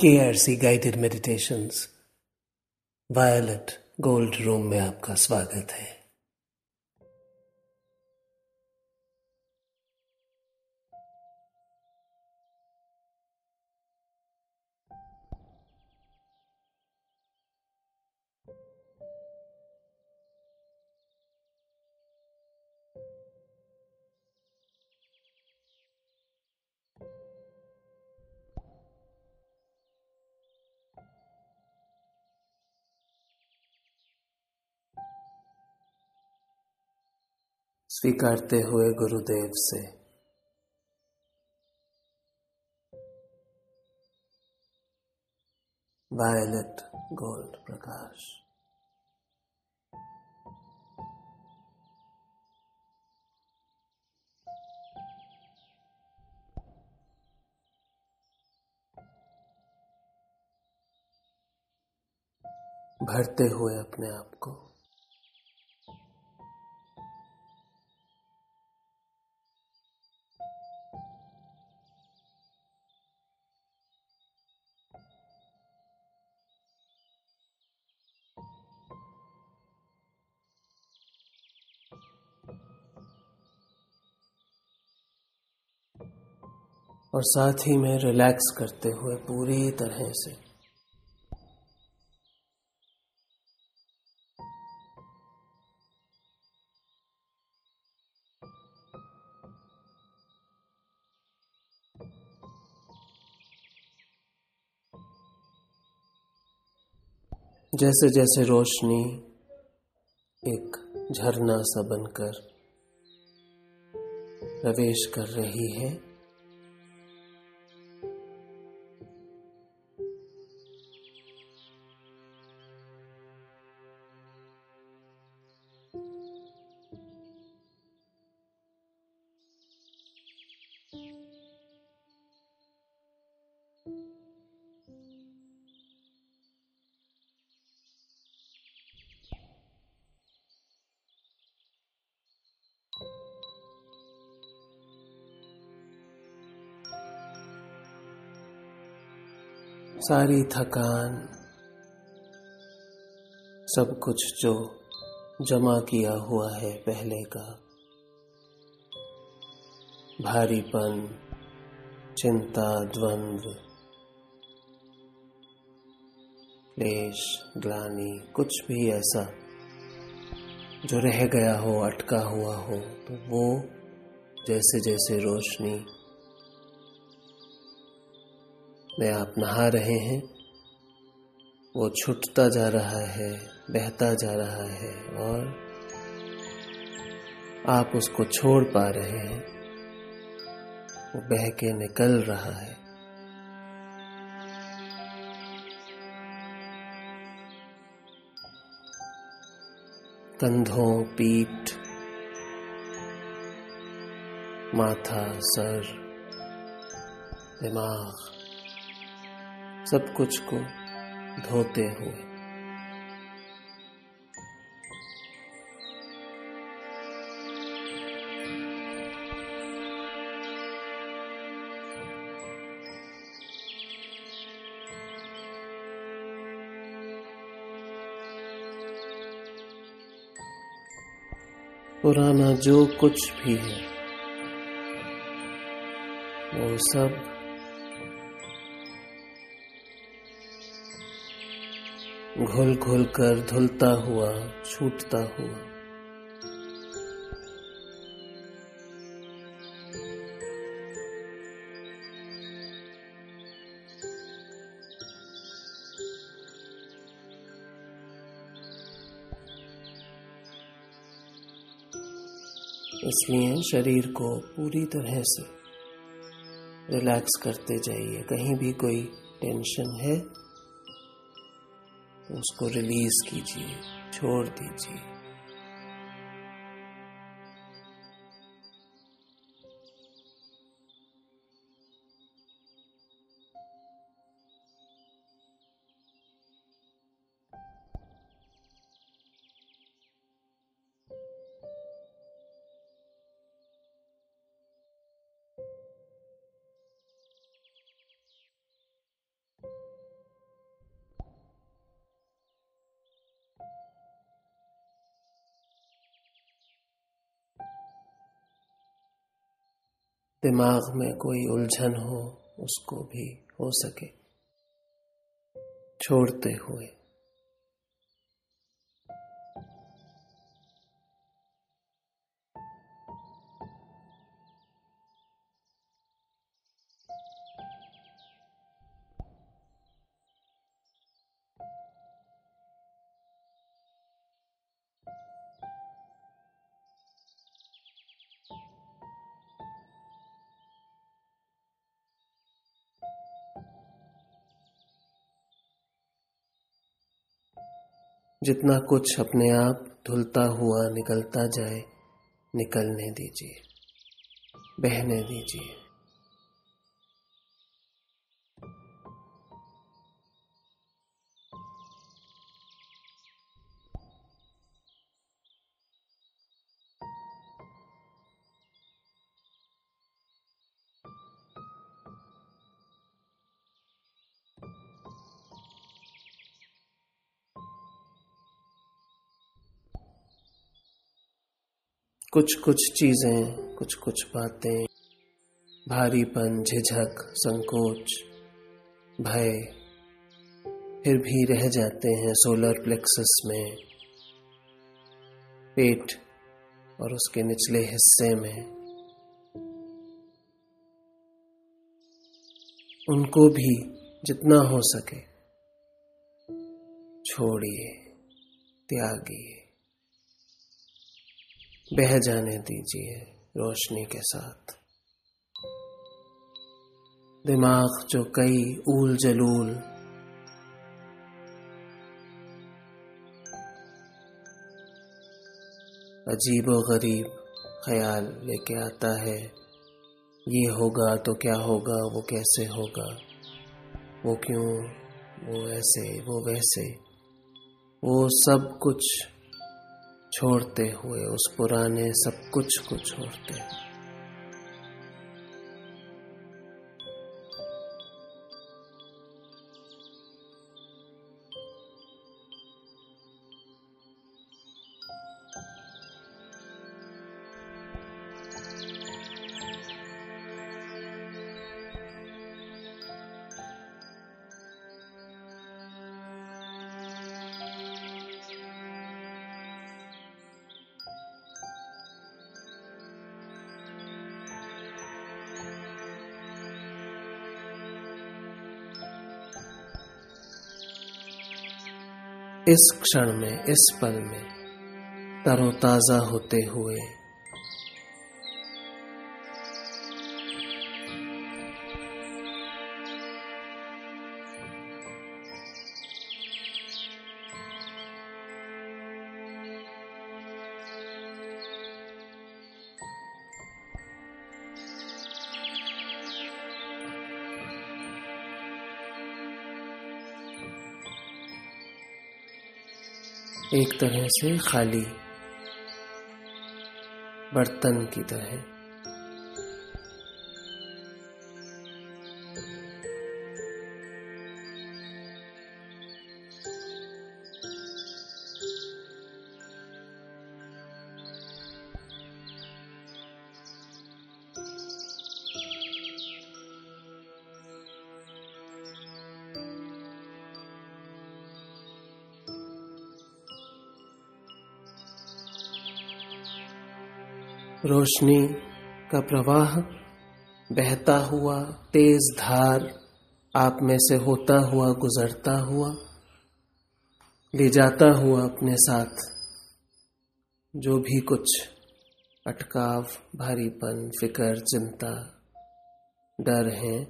के guided meditations Violet gold room में आपका स्वागत है। स्वीकारते हुए गुरुदेव से। वायलेट गोल्ड प्रकाश भरते हुए अपने आप को। और साथ ही में रिलैक्स करते हुए पूरी तरह से। जैसे जैसे रोशनी एक झरना सा बनकर प्रवेश कर रही है सारी थकान, सब कुछ जो जमा किया हुआ है पहले का, भारीपन, चिंता, द्वंद्व, क्लेश, ग्लानी, कुछ भी ऐसा जो रह गया हो, अटका हुआ हो तो वो जैसे जैसे रोशनी में आप नहा रहे हैं। वो छुटता जा रहा है, बहता जा रहा है और आप उसको छोड़ पा रहे हैं। वो बह के निकल रहा है। कंधों, पीठ, माथा, सर, दिमाग सब कुछ को धोते हुए। पुराना जो कुछ भी है वो सब घुल घुल कर धुलता हुआ, छूटता हुआ। इसलिए शरीर को पूरी तरह से रिलैक्स करते जाइए। कहीं भी कोई टेंशन है उसको रिलीज़ कीजिए छोड़ दीजिए। दिमाग में कोई उलझन हो उसको भी हो सके। छोड़ते हुए। जितना कुछ अपने आप धुलता हुआ निकलता जाए निकलने दीजिए बहने दीजिए। कुछ कुछ चीज़ें कुछ कुछ बातें। भारीपन, झिझक, संकोच, भय, फिर भी रह जाते हैं सोलर प्लेक्सस में। पेट और उसके निचले हिस्से में। उनको भी जितना हो सके, छोड़िए, त्यागिए। बह जाने दीजिए रोशनी के साथ। दिमाग जो कई ऊल जलूल। अजीब व गरीब ख्याल लेके आता है, ये होगा तो क्या होगा, वो कैसे होगा? वो क्यों? वो ऐसे, वो वैसे। वो सब कुछ छोड़ते हुए उस पुराने सब कुछ को छोड़ते हुए। इस क्षण में इस पल में तरोताजा होते हुए एक तरह से खाली बर्तन की तरह। रोशनी का प्रवाह बहता हुआ तेज धार आप में से होता हुआ गुजरता हुआ ले जाता हुआ अपने साथ। जो भी कुछ अटकाव भारीपन फिकर चिंता डर है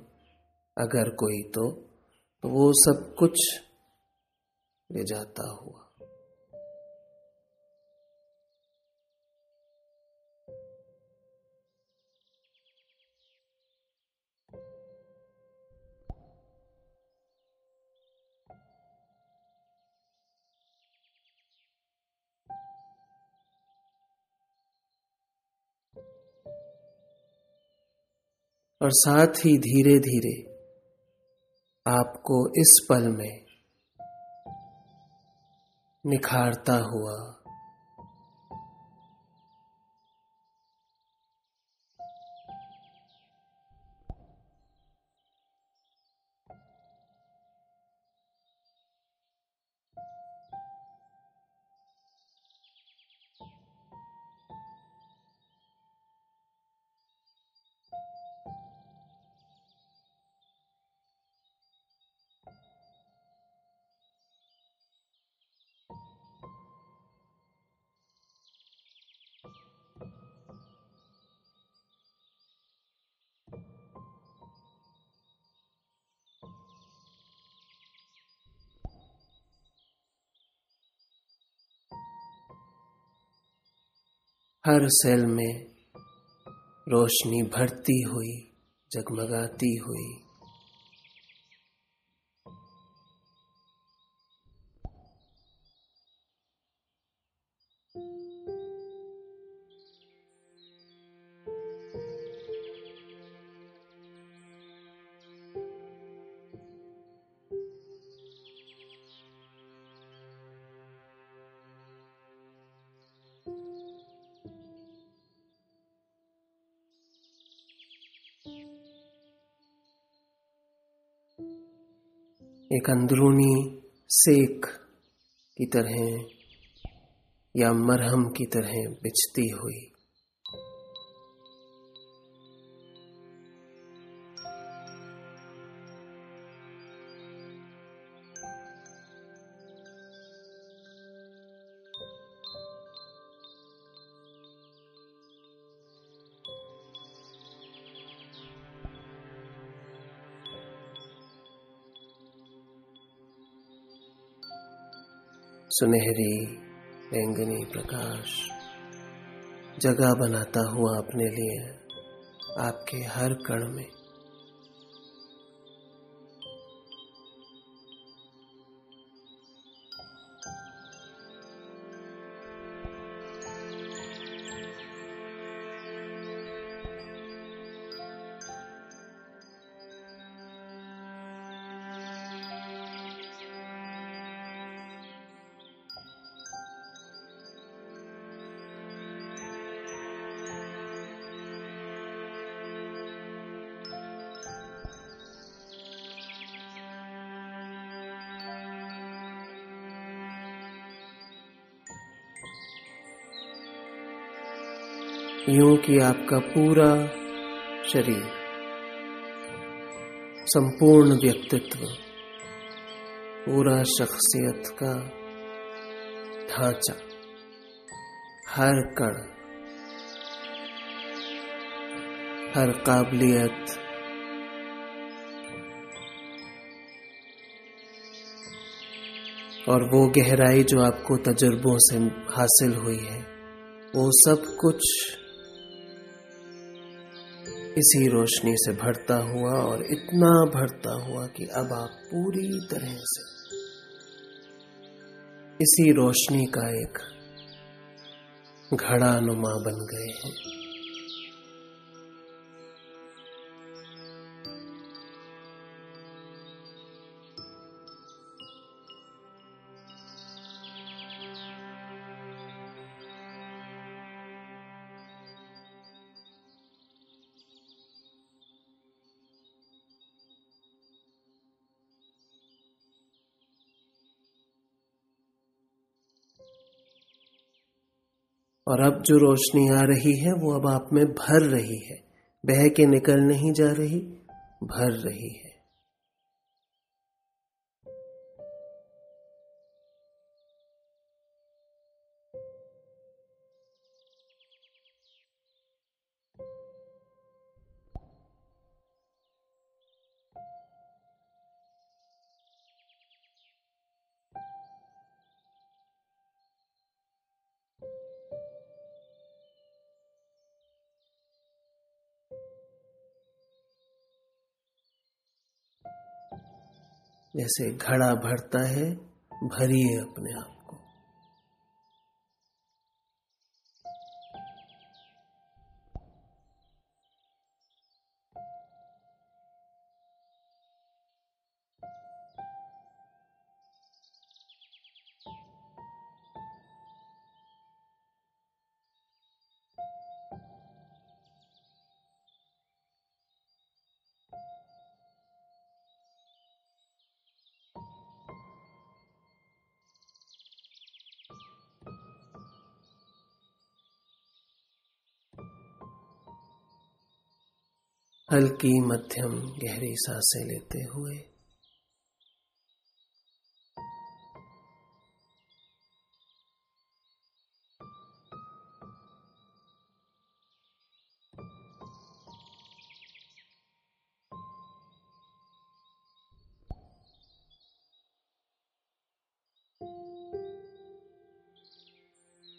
अगर कोई तो, तो वो सब कुछ ले जाता हुआ। और साथ ही धीरे धीरे आपको इस पल में निखारता हुआ हर सेल में रोशनी भरती हुई जगमगाती हुई। एक अंदरूनी सेक की तरह या मरहम की तरह बिछती हुई। सुनहरी बैंगनी प्रकाश जगह बनाता हुआ अपने लिए आपके हर कण में। यूँ कि आपका पूरा शरीर। संपूर्ण व्यक्तित्व, पूरा शख्सियत का ढांचा, हर कण, हर काबिलियत। और वो गहराई जो आपको तजुर्बों से हासिल हुई है, वो सब कुछ इसी रोशनी से भरता हुआ और इतना भरता हुआ कि अब आप पूरी तरह से इसी रोशनी का एक घड़ा नुमा बन गए हैं। और अब जो रोशनी आ रही है, वो अब आप में भर रही है। बह के निकल नहीं जा रही, भर रही है। जैसे घड़ा भरता है भरिए अपने आप हल्की मध्यम गहरी साँसें लेते हुए।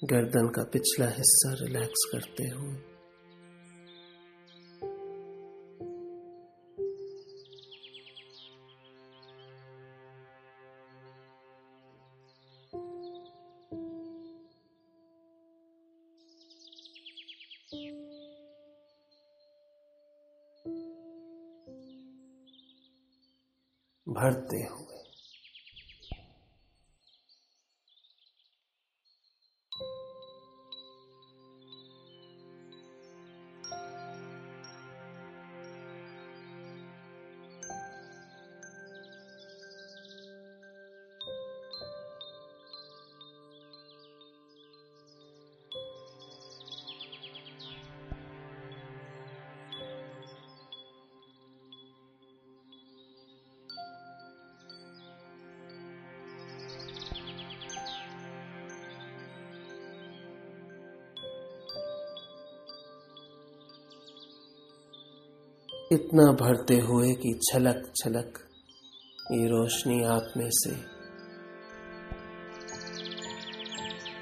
गर्दन का पिछला हिस्सा रिलैक्स करते हुए भरते हुए इतना भरते हुए कि छलक छलक ये रोशनी आप में से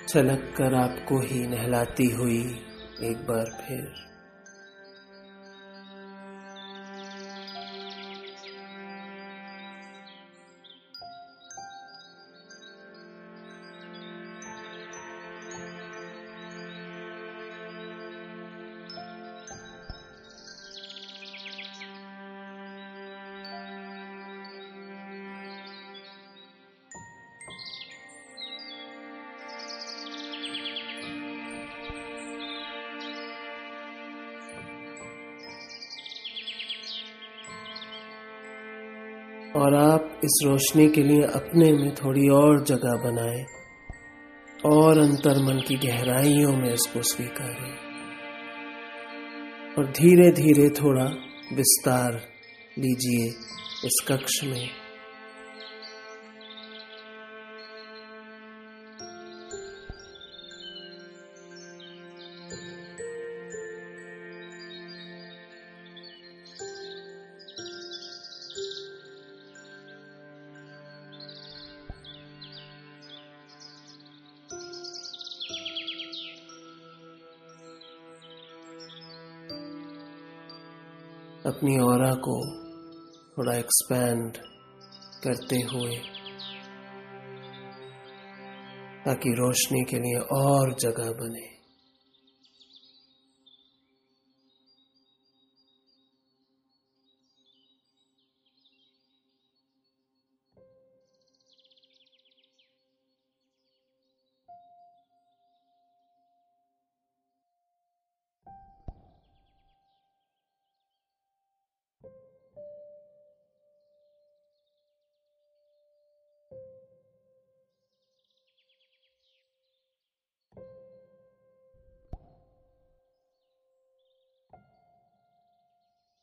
छलक कर आपको ही नहलाती हुई एक बार फिर। और आप इस रोशनी के लिए अपने में थोड़ी और जगह बनाएँ और अंतर मन की गहराइयों में इसको स्वीकारें और धीरे धीरे थोड़ा विस्तार लीजिए इस कक्ष में। को थोड़ा एक्सपैंड करते हुए ताकि रोशनी के लिए और जगह बने।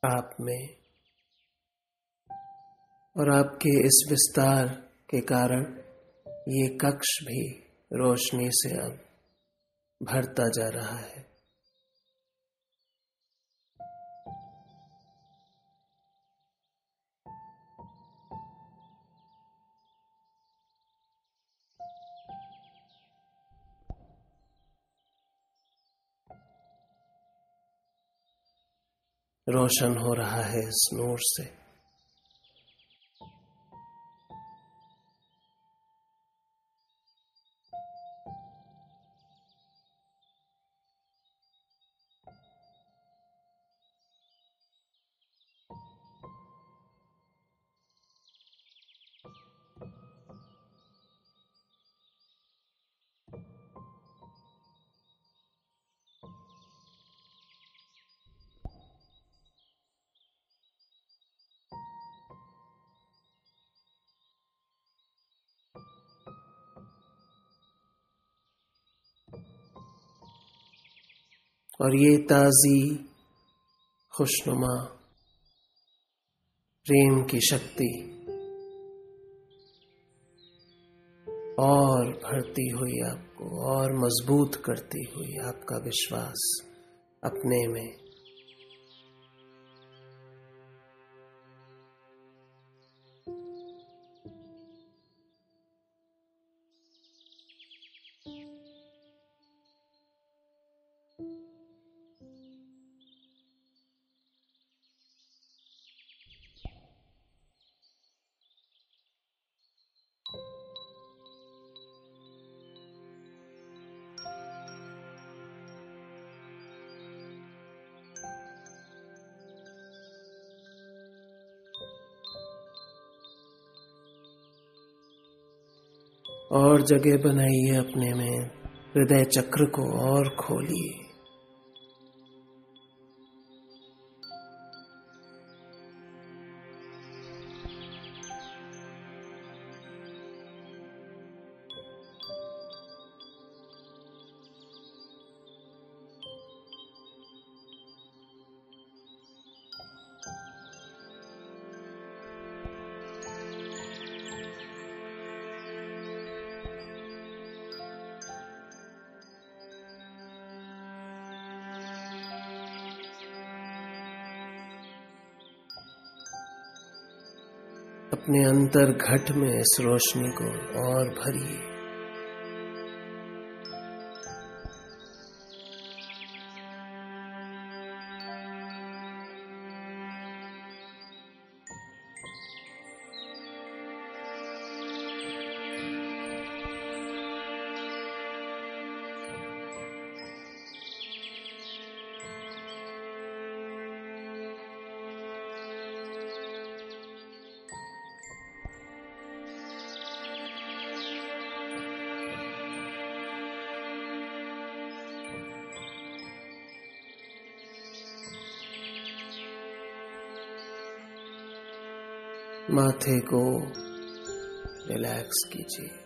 आप में और आपके इस विस्तार के कारण ये कक्ष भी रोशनी से अब भरता जा रहा है। रोशन हो रहा है इस नूर से। और ये ताज़ी, खुशनुमा, प्रेम की शक्ति और भरती हुई आपको, और मज़बूत करती हुई आपका विश्वास अपने में और जगह बनाइए अपने में। हृदय चक्र को और खोलिए। अपने अंतर घट में इस रोशनी को और भरिए। माथे को रिलैक्स कीजिए।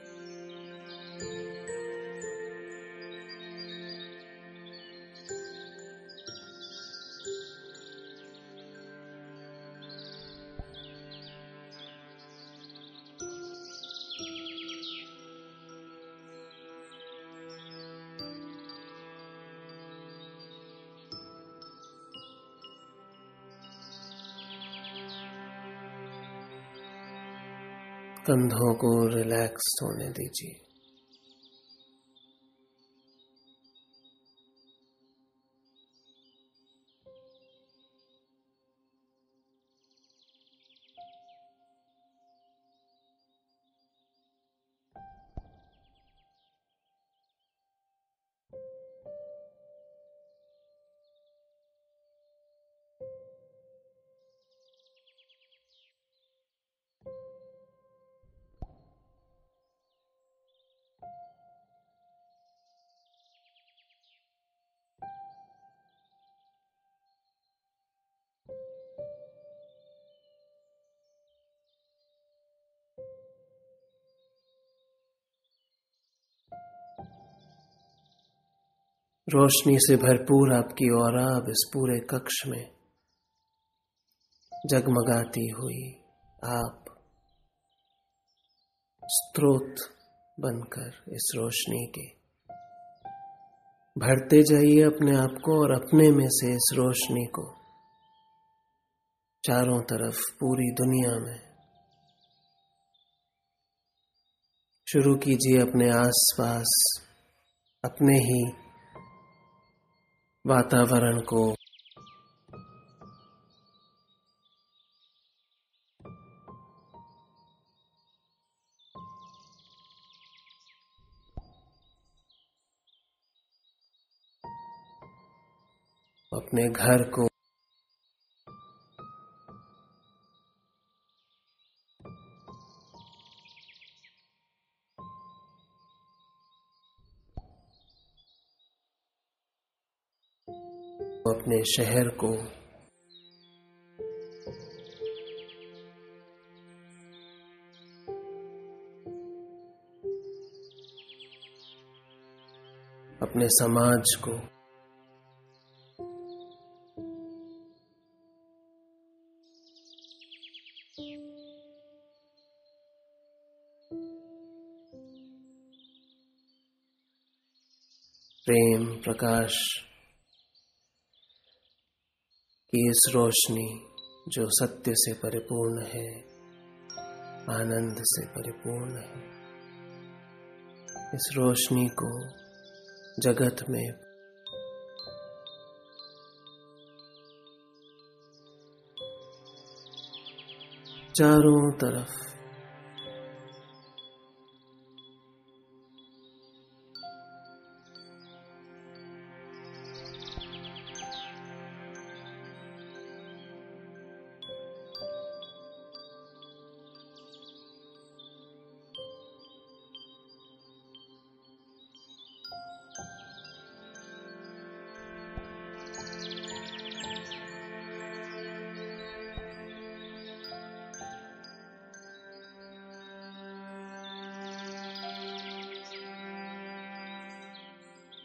कंधों को रिलैक्स होने दीजिए। रोशनी से भरपूर आपकी और अब इस पूरे कक्ष में जगमगाती हुई आप स्त्रोत बनकर इस रोशनी के भरते जाइए अपने आप को और अपने में से इस रोशनी को। चारों तरफ़ पूरी दुनिया में। शुरू कीजिए अपने आसपास, अपने ही वातावरण को। अपने घर को अपने शहर को। अपने समाज को। प्रेम प्रकाश कि इस रोशनी जो सत्य से परिपूर्ण है, आनंद से परिपूर्ण है। इस रोशनी को जगत में चारों तरफ़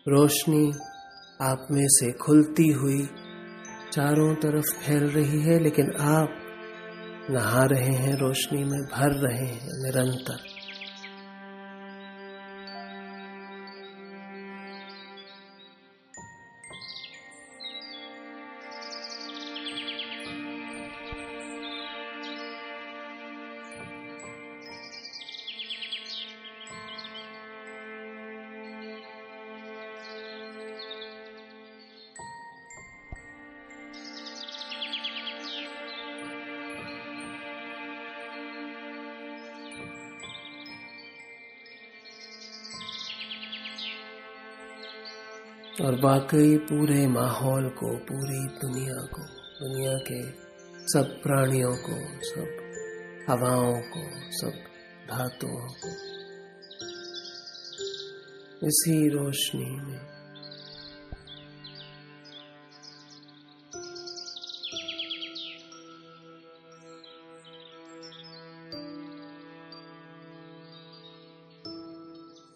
रोशनी आप में से खुलती हुई चारों तरफ़ फैल रही है, लेकिन आप नहा रहे हैं, रोशनी में भर रहे हैं निरंतर। वाकई पूरे माहौल को, पूरी दुनिया को, दुनिया के सब प्राणियों को, सब हवाओं को, सब धातुओं को, इसी रोशनी में।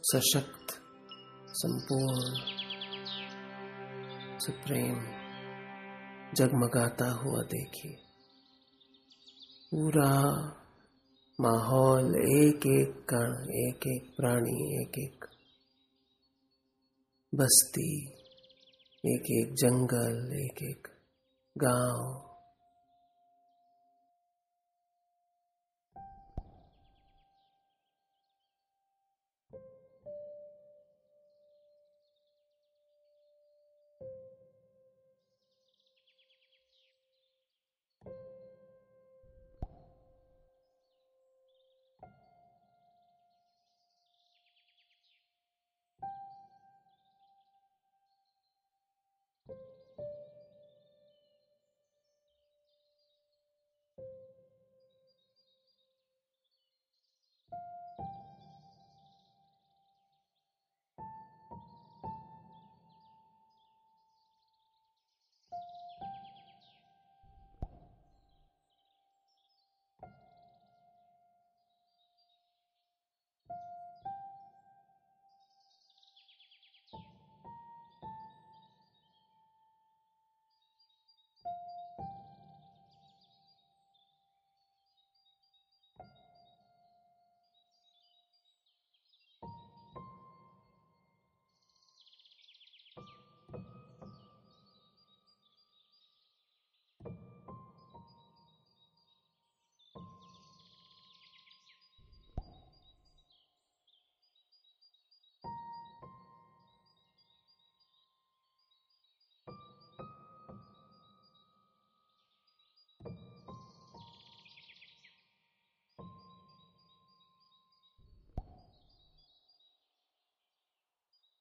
सशक्त, संपूर्ण से प्रेम जगमगाता हुआ देखिए पूरा माहौल एक एक कण, एक एक प्राणी, एक एक बस्ती, एक एक जंगल, एक एक गाँव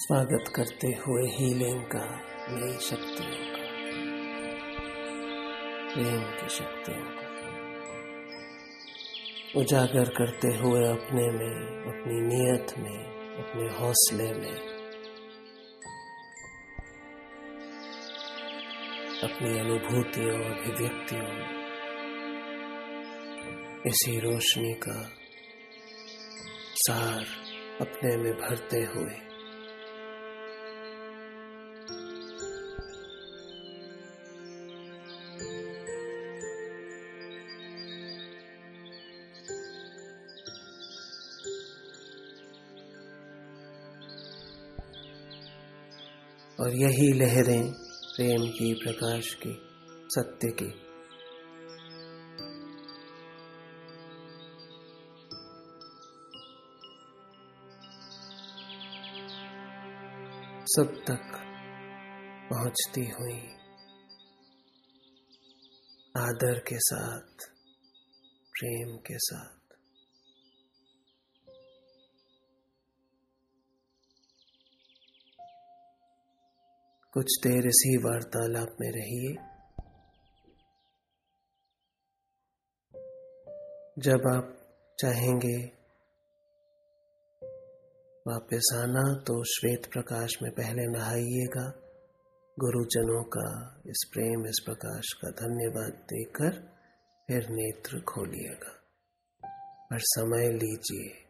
स्वागत करते हुए हीलिंग का नई शक्तियों का, प्रेम की शक्तियों का। उजागर करते हुए अपने में, अपनी नीयत में, अपने हौसले में, अपनी अनुभूतियों, अभिव्यक्तियों इसी रोशनी का सार अपने में भरते हुए और यही लहरें प्रेम की, प्रकाश की, सत्य की। सब तक पहुँचती हुई, आदर के साथ, प्रेम के साथ। कुछ देर इसी वार्तालाप में रहिए। जब आप चाहेंगे वापस आना तो श्वेत प्रकाश में पहले नहाइएगा। गुरुजनों का इस प्रेम, इस प्रकाश का धन्यवाद देकर फिर नेत्र खोलिएगा। पर समय लीजिए।